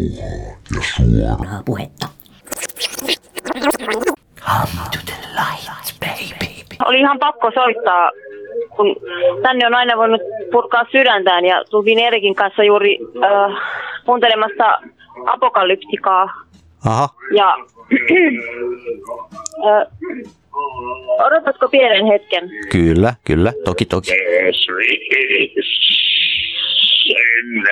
rauhaa ja suoraa puhetta. Come to the light, baby. Oli ihan pakko soittaa, kun tänne on aina voinut purkaa sydäntään ja tultiin Erikin kanssa juuri äh, kuuntelemassa apokalyptikaa. Aha, Ja äh, odotatko pienen hetken? kyllä, kyllä, toki, toki. Sen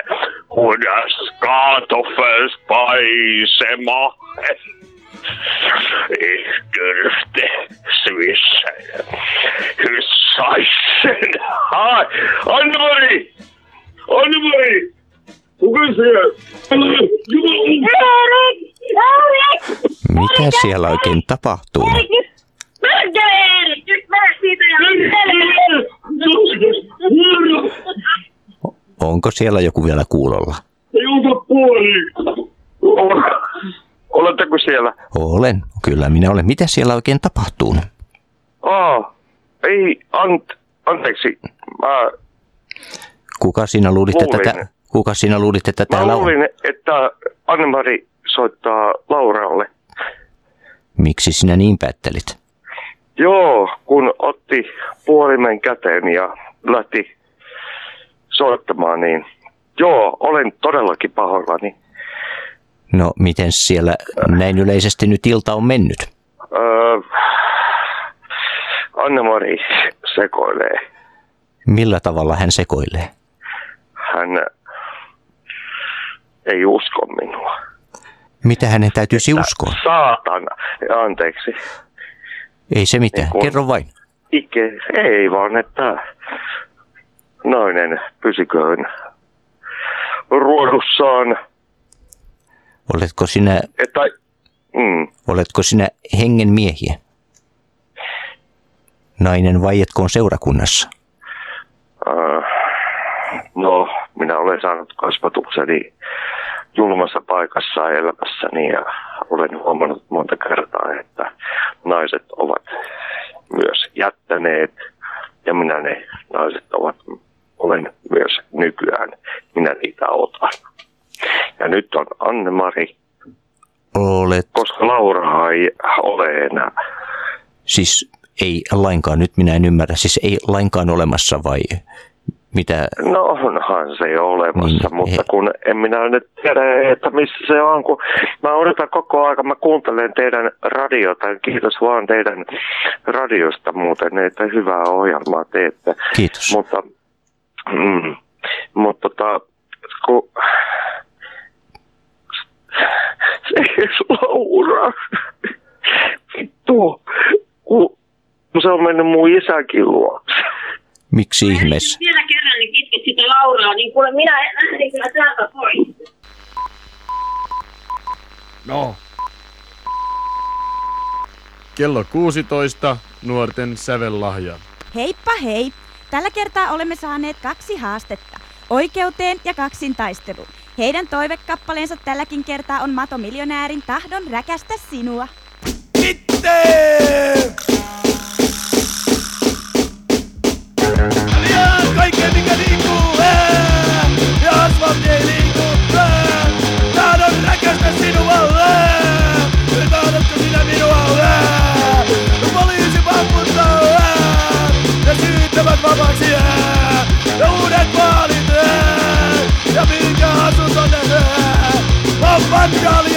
kudas kartoffelspaisema. Ich dürfte swisschen. Hyssaisen. Hai, Anne-Mari! Anne-Mari! Kuka siellä? Erik! Erik! Mitä siellä oikein tapahtuu? Perkele, Erik! Nyt mene siitä ja Onko siellä joku vielä kuulolla? Ei ota puoli. Oletteko siellä? Olen, kyllä minä olen. Mitä siellä oikein tapahtuu? Aa, ei, ant, anteeksi. Mä, Kuka sinä luulit, että, tä, kuka sinä luulit, että täällä on? luulin, että Anne-Mari soittaa Lauralle. Miksi sinä niin päättelit? Joo, kun otti puolimen käteen ja lähti soittamaan, niin joo, olen todellakin pahoillani. No, miten siellä näin yleisesti nyt ilta on mennyt? Öö, Anne-Mari sekoilee. Millä tavalla hän sekoilee? Hän ei usko minua. Mitä hänen täytyisi uskoa? Saatana. Anteeksi. Ei se mitään, Niin kun- kerro vain. Ike, ei vaan, että nainen pysyköön ruodussaan. Oletko sinä, Että, mm, oletko sinä hengen miehiä? Nainen vaietkoon seurakunnassa. äh, no, minä olen saanut kasvatukseni julmassa paikassa elämässäni ja olen huomannut monta kertaa, että naiset ovat myös jättäneet ja minä ne naiset ovat, olen myös nykyään, minä niitä otan. Ja nyt on Anne-Mari, Olet, koska Laura ei ole enää. siis ei lainkaan, nyt minä en ymmärrä, siis ei lainkaan olemassa vai mitä? No onhan se jo olemassa, Niin, mutta he- kun en minä nyt tiedä, että missä se on, kun mä odotan koko ajan, mä kuuntelen teidän radiota, kiitos vaan teidän radiosta muuten, että hyvää ohjelmaa teette. Kiitos. Mutta, mm, mutta tota, kun se Laura, vittu, kun se on mennyt mun isäkin luokse. Miksi ihmeessä? Vielä kerran niin kitket sitä Lauraa, niin kuule minä lähdin kyllä täältä pois. No. Kello 16, nuorten sävellahja. Heippa hei! Tällä kertaa olemme saaneet kaksi haastetta. Oikeuteen ja kaksintaistelu. Heidän toivekappaleensa tälläkin kertaa on Mato Miljonäärin tahdon räkästä sinua. Ja Oh, on the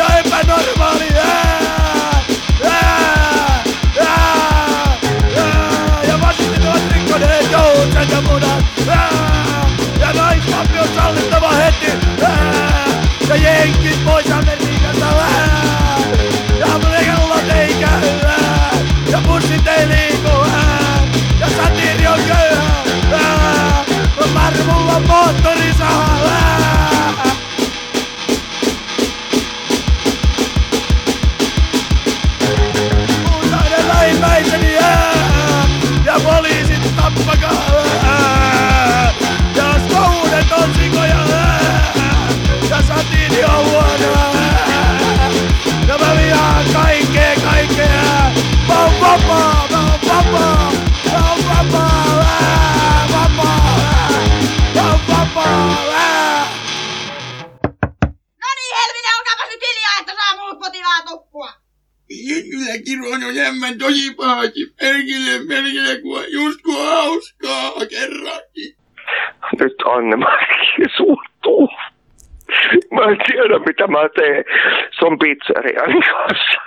On pizzerian kanssa.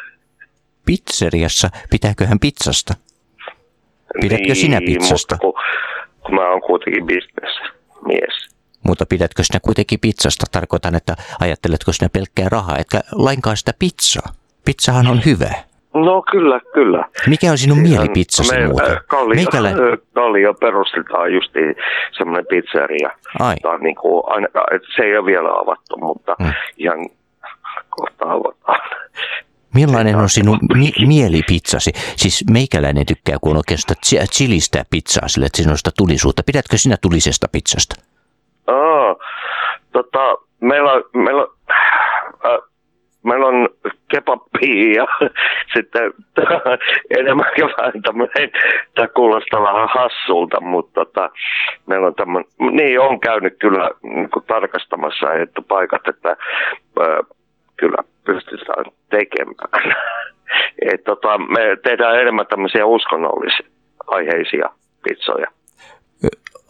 Pizzeriassa, pitääköhän pizzasta? Pidätkö sinä pizzasta? Mutta kun, kun mä oon kuitenkin bisnesmies. Mutta pidätkö sinä kuitenkin pizzasta? Tarkoitan, että ajatteletko sinä pelkkää rahaa, etkä lainkaan sitä pizzaa. Pizzahan on hyvä. No kyllä, kyllä. Mikä on sinun mielipizzasi me, muuten? Kallio, Meikälä... äh, Kallio perustetaan justiin semmoinen pizzeria. Ai, Tää on niin kuin, aina, se ei ole vielä avattu, mutta Mm. ihan kohta avataan. millainen on sinun mi- mielipizzasi? Siis meikäläinen tykkää, kun on chi- chilistä pizzaa, sille, että sitä tulisuutta. Pidätkö sinä tulisesta pizzasta? Aa, tota, meillä on, meillä on, äh, meillä on kebabia ja sitten enemmänkin vähän tämmöinen, tämä kuulostaa vähän hassulta, mutta tota, meillä on tämmöinen, niin on käynyt kyllä niin tarkastamassa että paikat, että äh, kyllä pystytään tekemään. Et, tota, me tehdään enemmän tämmöisiä uskonnollisia aiheisia pizzoja.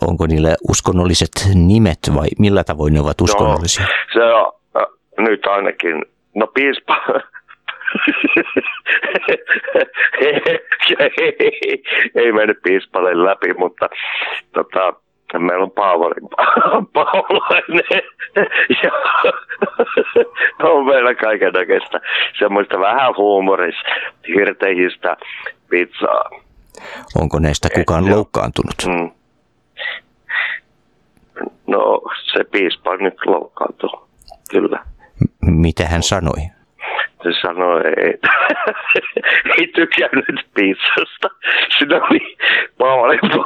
Onko niillä uskonnolliset nimet vai millä tavoin ne ovat uskonnollisia? Se on äh, nyt ainakin, no piispa, ei, ei mennyt piispalle läpi, mutta tota, meillä on Paavolin Paulainen ja on meillä kaiken näköistä semmoista vähän huumorista, hirteistä pizzaa. Onko näistä kukaan loukkaantunut? Mm. No se piispa nyt loukkaantui, kyllä. M- Mitä hän sanoi? Se sanoi, että ei tykännyt pizzasta. Siinä oli paljon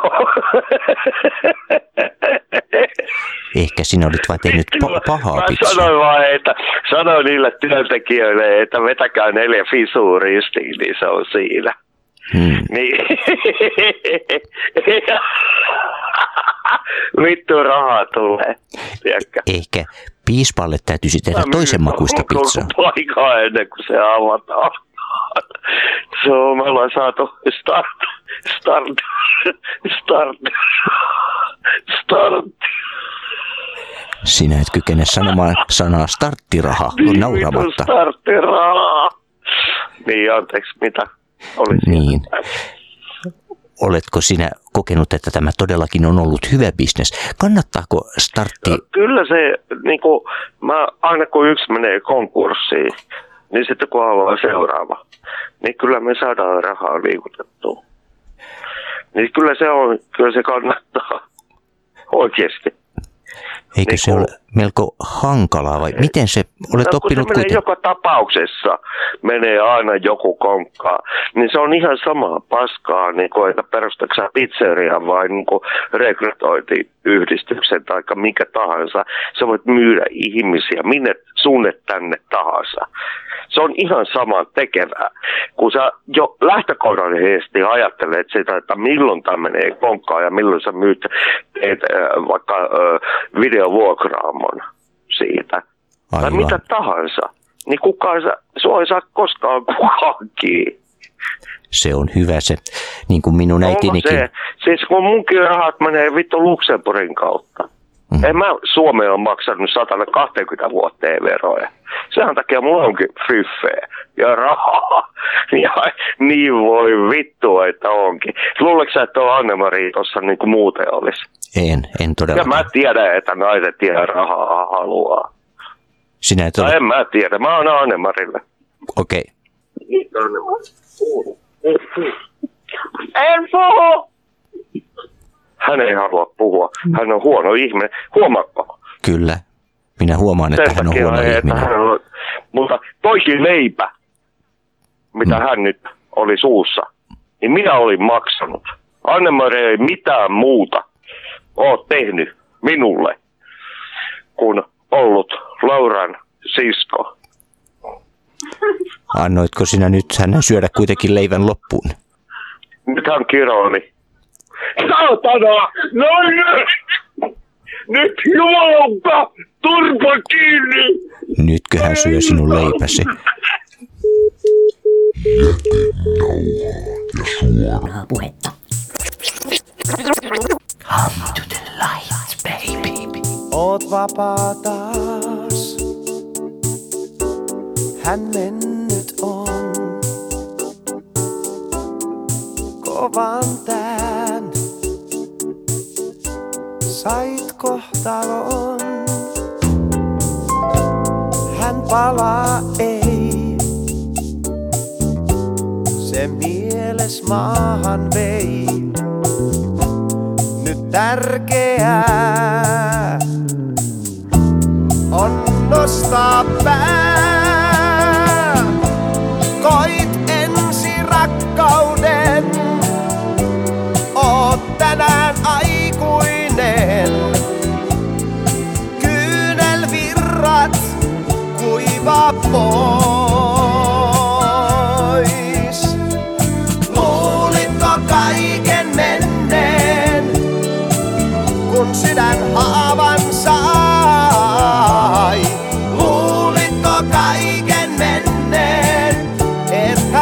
Ehkä sinä olit vain tehnyt pa- pahaa Mä pizzaa. sanoin vaan, että sanoin niille työntekijöille, että vetäkää neljä fisua ristiin, niin se on siinä. Hmm. Niin. Vittu rahaa tulee. Tiedätkö? Ehkä piispalle täytyisi tehdä Mä toisen makuista pizzaa. Paikaa ennen kuin se avataan. Se on, me ollaan saatu start, start, start, start. Sinä et kykene sanomaan sanaa starttiraha Vittu nauramatta. starttirahaa. Niin, anteeksi, mitä? Oli? Niin. Oletko sinä kokenut, että tämä todellakin on ollut hyvä bisnes? Kannattaako startti... Kyllä se, niin kuin, mä, aina kun yksi menee konkurssiin, niin sitten kun avaa seuraava, niin kyllä me saadaan rahaa liikutettua. Niin kyllä se on, kyllä se kannattaa. Oikeasti. Eikö se niin ole melko hankalaa vai miten se olet No, kun se oppinut menee kuitenkin? joka tapauksessa, menee aina joku konkkaa, niin se on ihan samaa paskaa, niin kuin, että perustatko pizzeria vai niin kuin rekrytointiyhdistyksen tai mikä tahansa. Sä voit myydä ihmisiä minne sunne tänne tahansa. Se on ihan sama tekevää, kun sä jo lähtökohdallisesti ajattelet sitä, että milloin tämä menee konkkaan ja milloin sä myyt teet, äh, vaikka äh, videovuokraamon siitä tai Aivan. mitä tahansa, niin kukaan sa, sua ei saa koskaan kukaan kiinni. Se on hyvä se, niin kuin minun äitinikin. se, siis kun munkin rahat menee vittu Luxemburgin kautta. Mm. En mä Suomeen ole maksanut 120 vuotta veroja. Sen takia mulla onkin fyffeä ja rahaa. Ja niin voi vittu, että onkin. Luuletko sä, että on Anne-Mari tuossa niin kuin muuten olisi? En, en Ja todellakaan. mä tiedän, että naiset ja rahaa haluaa. Sinä et Tai ole... en mä tiedä. Mä oon Anne-Marille. Okei. En puhu! Hän ei halua puhua. Hän on huono ihminen. Huomaatko? Kyllä. Minä huomaan, että hän on huono että ihminen. hän on, mutta toikin leipä, mitä Mm. hän nyt oli suussa, niin minä olin maksanut. Anne-Mari ei mitään muuta ole tehnyt minulle, kuin ollut Lauran sisko. Annoitko sinä nyt hänen syödä kuitenkin leivän loppuun? Nyt hän kiroili. Saatana! Noin nyt! Nyt jumalauta! Turpa kiinni! Nytkö hän syö sinun leipäsi? Jätenauhaa ja suoraa puhetta. Come to the light, baby. Oot vapaa taas. Hän mennyt on. Kovan tään. Sait kohtalon. Hän palaa ei. Se mieles maahan vei tärkeää on nostaa pää.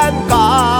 Ethän kai.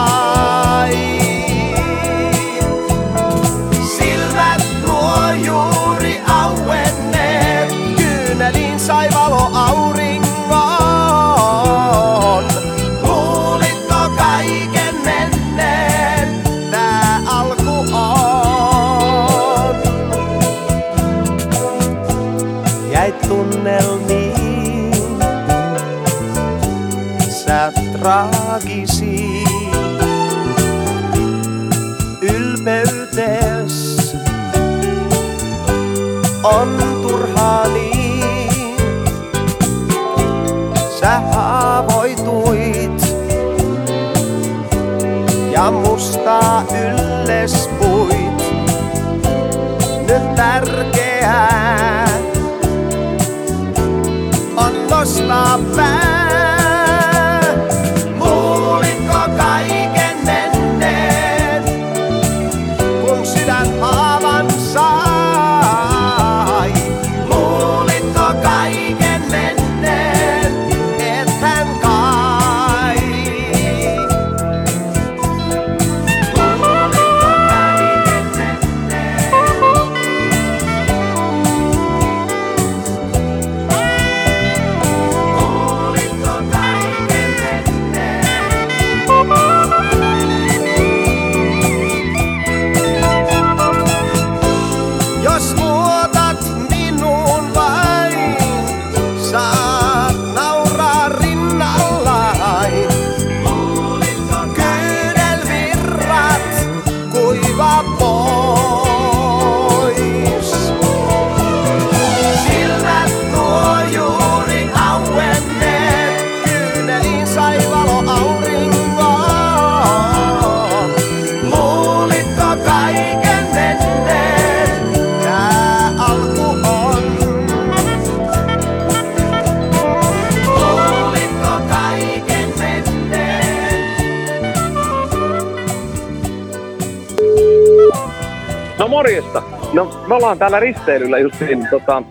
Morjesta. No me ollaan täällä risteilyllä justiin tota,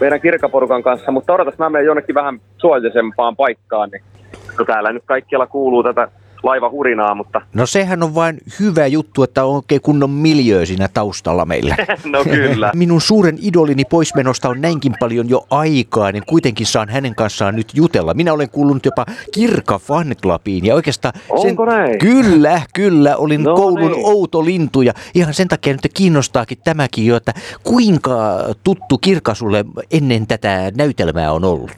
meidän kirkaporukan kanssa, mutta odotas mä menen jonnekin vähän suojaisempaan paikkaan. Niin. No täällä nyt kaikkialla kuuluu tätä laivahurinaa, mutta No sehän on vain hyvä juttu, että on oikein kunnon miljöö siinä taustalla meillä. no kyllä. Minun suuren idolini poismenosta on näinkin paljon jo aikaa, niin kuitenkin saan hänen kanssaan nyt jutella. Minä olen kuulunut jopa Kirka fanclubiin ja oikeastaan... Onko näin? Kyllä, kyllä. Olin No koulun niin. outo lintu ja ihan sen takia nyt kiinnostaakin tämäkin jo, että kuinka tuttu Kirka sulle ennen tätä näytelmää on ollut?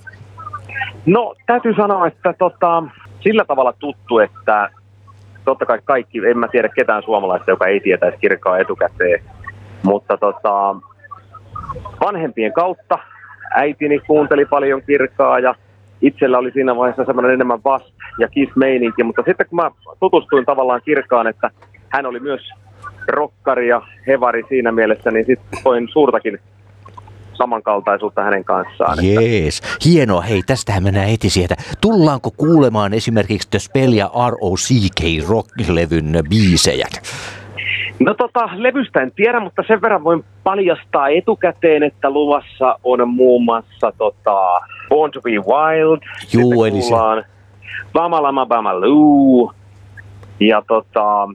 No täytyy sanoa, että tota, sillä tavalla tuttu, että totta kai kaikki, en mä tiedä ketään suomalaista, joka ei tietäisi kirkkaa etukäteen, mutta tota, vanhempien kautta äitini kuunteli paljon kirkkaa ja itsellä oli siinä vaiheessa semmoinen enemmän vast ja kiss-meininki, mutta sitten kun mä tutustuin tavallaan kirkkaan, että hän oli myös rokkari ja hevari siinä mielessä, niin sitten koin suurtakin samankaltaisuutta hänen kanssaan. että- Jees, hienoa. Hei, tästähän mennään heti sieltä. Tullaanko kuulemaan esimerkiksi The Spell ja ROCK Rock-levyn biisejä? No tota, levystä en tiedä, mutta sen verran voin paljastaa etukäteen, että luvassa on muun muassa tota, Born to be Wild. Juu, eli se- kuullaan Bamalama Bamaloo. Ja tota,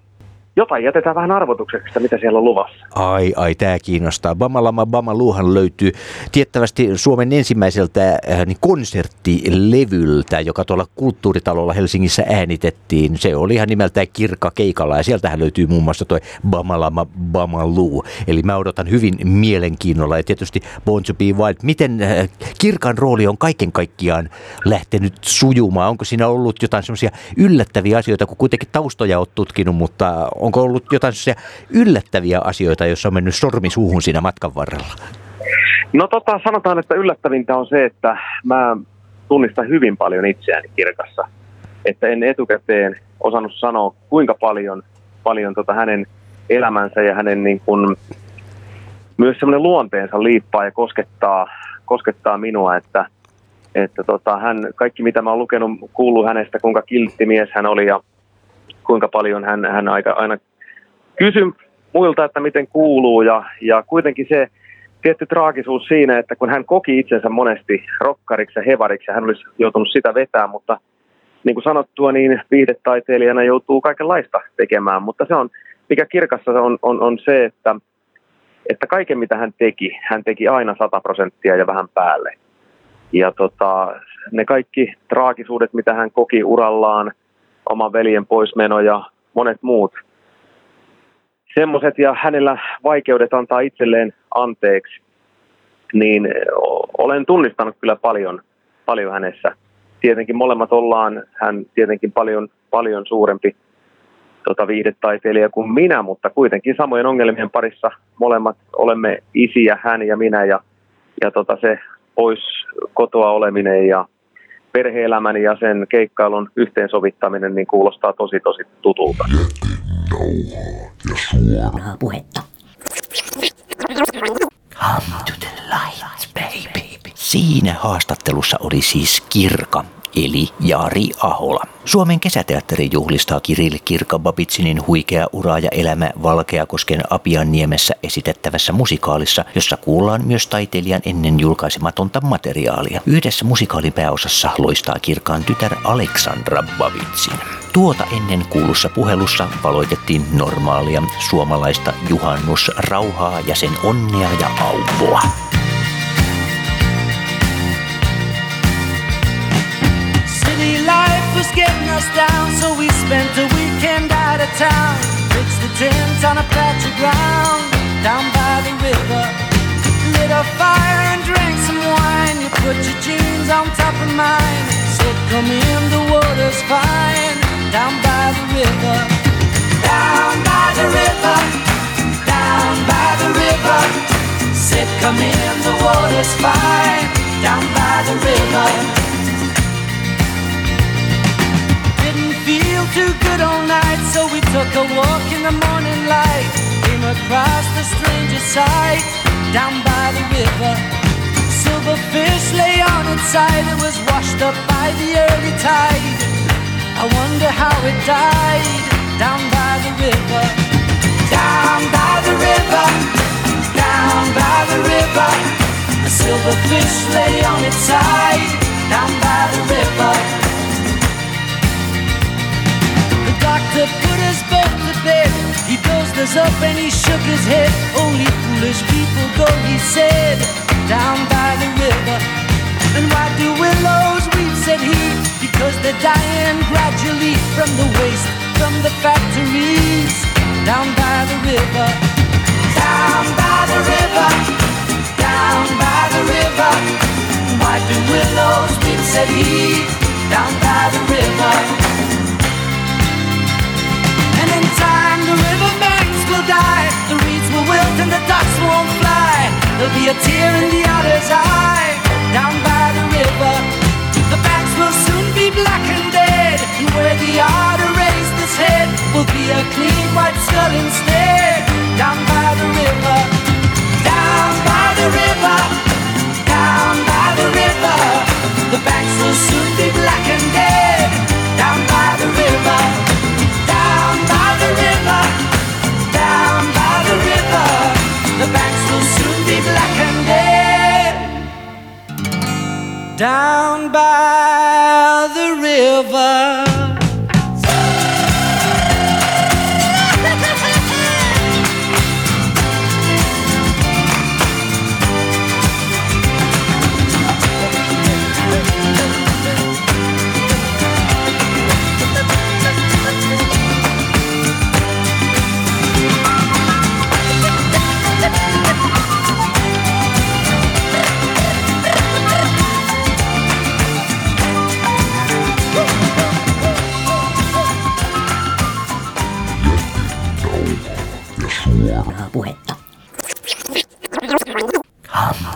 jotain jätetään vähän arvotukseksi, mitä siellä on luvassa. Ai, ai, tämä kiinnostaa. Bamalama Bamaluhan löytyy tiettävästi Suomen ensimmäiseltä äh, niin konserttilevyltä, joka tuolla kulttuuritalolla Helsingissä äänitettiin. Se oli ihan nimeltään Kirka Keikalla ja sieltähän löytyy muun muassa tuo Bamalama Bamalu. Eli mä odotan hyvin mielenkiinnolla ja tietysti Born to be Wild. Miten äh, Kirkan rooli on kaiken kaikkiaan lähtenyt sujumaan? Onko siinä ollut jotain semmoisia yllättäviä asioita, kun kuitenkin taustoja olet tutkinut, mutta onko ollut jotain yllättäviä asioita, joissa on mennyt sormi suuhun siinä matkan varrella? No tota, sanotaan, että yllättävintä on se, että mä tunnistan hyvin paljon itseäni kirkassa. Että en etukäteen osannut sanoa, kuinka paljon, paljon tota hänen elämänsä ja hänen niin kun, myös semmoinen luonteensa liippaa ja koskettaa, koskettaa minua, että, että tota, hän, kaikki mitä mä oon lukenut, kuuluu hänestä, kuinka kiltti mies hän oli ja kuinka paljon hän, hän aika, aina kysyi muilta, että miten kuuluu ja, ja kuitenkin se tietty traagisuus siinä, että kun hän koki itsensä monesti rokkariksi ja hevariksi ja hän olisi joutunut sitä vetämään, mutta niin kuin sanottua, niin viihdetaiteilijana joutuu kaikenlaista tekemään, mutta se on, mikä kirkassa on, on, on se, että, että kaiken mitä hän teki, hän teki aina 100 prosenttia ja vähän päälle. Ja tota, ne kaikki traagisuudet, mitä hän koki urallaan, oman veljen poismeno ja monet muut semmoiset ja hänellä vaikeudet antaa itselleen anteeksi, niin olen tunnistanut kyllä paljon, paljon hänessä. Tietenkin molemmat ollaan, hän tietenkin paljon, paljon suurempi tota, viihdetaiteilija kuin minä, mutta kuitenkin samojen ongelmien parissa molemmat olemme isiä, hän ja minä ja, ja tota, se pois kotoa oleminen ja perheelämän ja sen keikkailun yhteensovittaminen niin kuulostaa tosi tosi tutulta. nauhaa ja suoraa puhetta. Come to the light, baby. Siinä haastattelussa oli siis Kirka, eli Jari Ahola. Suomen kesäteatteri juhlistaa Kirill Kirka Babitsinin huikea ura ja elämä Valkeakosken Apianniemessä esitettävässä musikaalissa, jossa kuullaan myös taiteilijan ennen julkaisematonta materiaalia. Yhdessä musikaalin pääosassa loistaa Kirkaan tytär Aleksandra Babitsin. Tuota ennen kuulussa puhelussa valoitettiin normaalia suomalaista juhannusrauhaa ja sen onnea ja auvoa. Us down, so we spent a weekend out of town. Pitched the tent on a patch of ground down by the river. Lit a fire and drank some wine. You put your jeans on top of mine. Said, Come in, the water's fine. Down by the river. Down by the river. Down by the river. Said, Come in, the water's fine. Down by the river. Too good all night, so we took a walk in the morning light. Came across the strangest sight down by the river. Silver fish lay on its side, it was washed up by the early tide. I wonder how it died down by the river. Down by the river, down by the river. A silver fish lay on its side down by us up and he shook his head. Only foolish people go, he said, down by the river. And why do willows weep, said he, because they're dying gradually from the waste from the factories. Down by the river. Down by the river. Down by the river. Why do willows weep, said he, down by the river. There'll be a tear in the otter's eye. Down by the river The banks will soon be black and dead. And where the otter raised his head Will be a clean white skull instead. Down by the river Down by the river Down by the river The banks will soon be Down by the river. Um.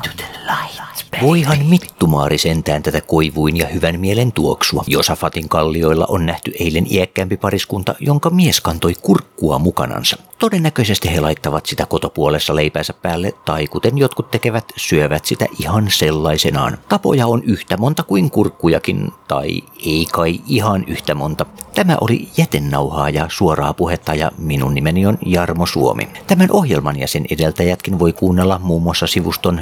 Voihan mittumaari sentään tätä koivuin ja hyvän mielen tuoksua. Josafatin kallioilla on nähty eilen iäkkäämpi pariskunta, jonka mies kantoi kurkkua mukanansa. Todennäköisesti he laittavat sitä kotopuolessa leipänsä päälle, tai kuten jotkut tekevät, syövät sitä ihan sellaisenaan. Tapoja on yhtä monta kuin kurkkujakin, tai ei kai ihan yhtä monta. Tämä oli jätennauhaa ja suoraa puhetta ja minun nimeni on Jarmo Suomi. Tämän ohjelman ja sen edeltäjätkin voi kuunnella muun muassa sivuston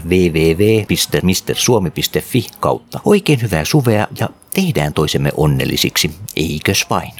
www.mrsuomi.fi kautta. Oikein hyvää suvea ja tehdään toisemme onnellisiksi, eikös vain?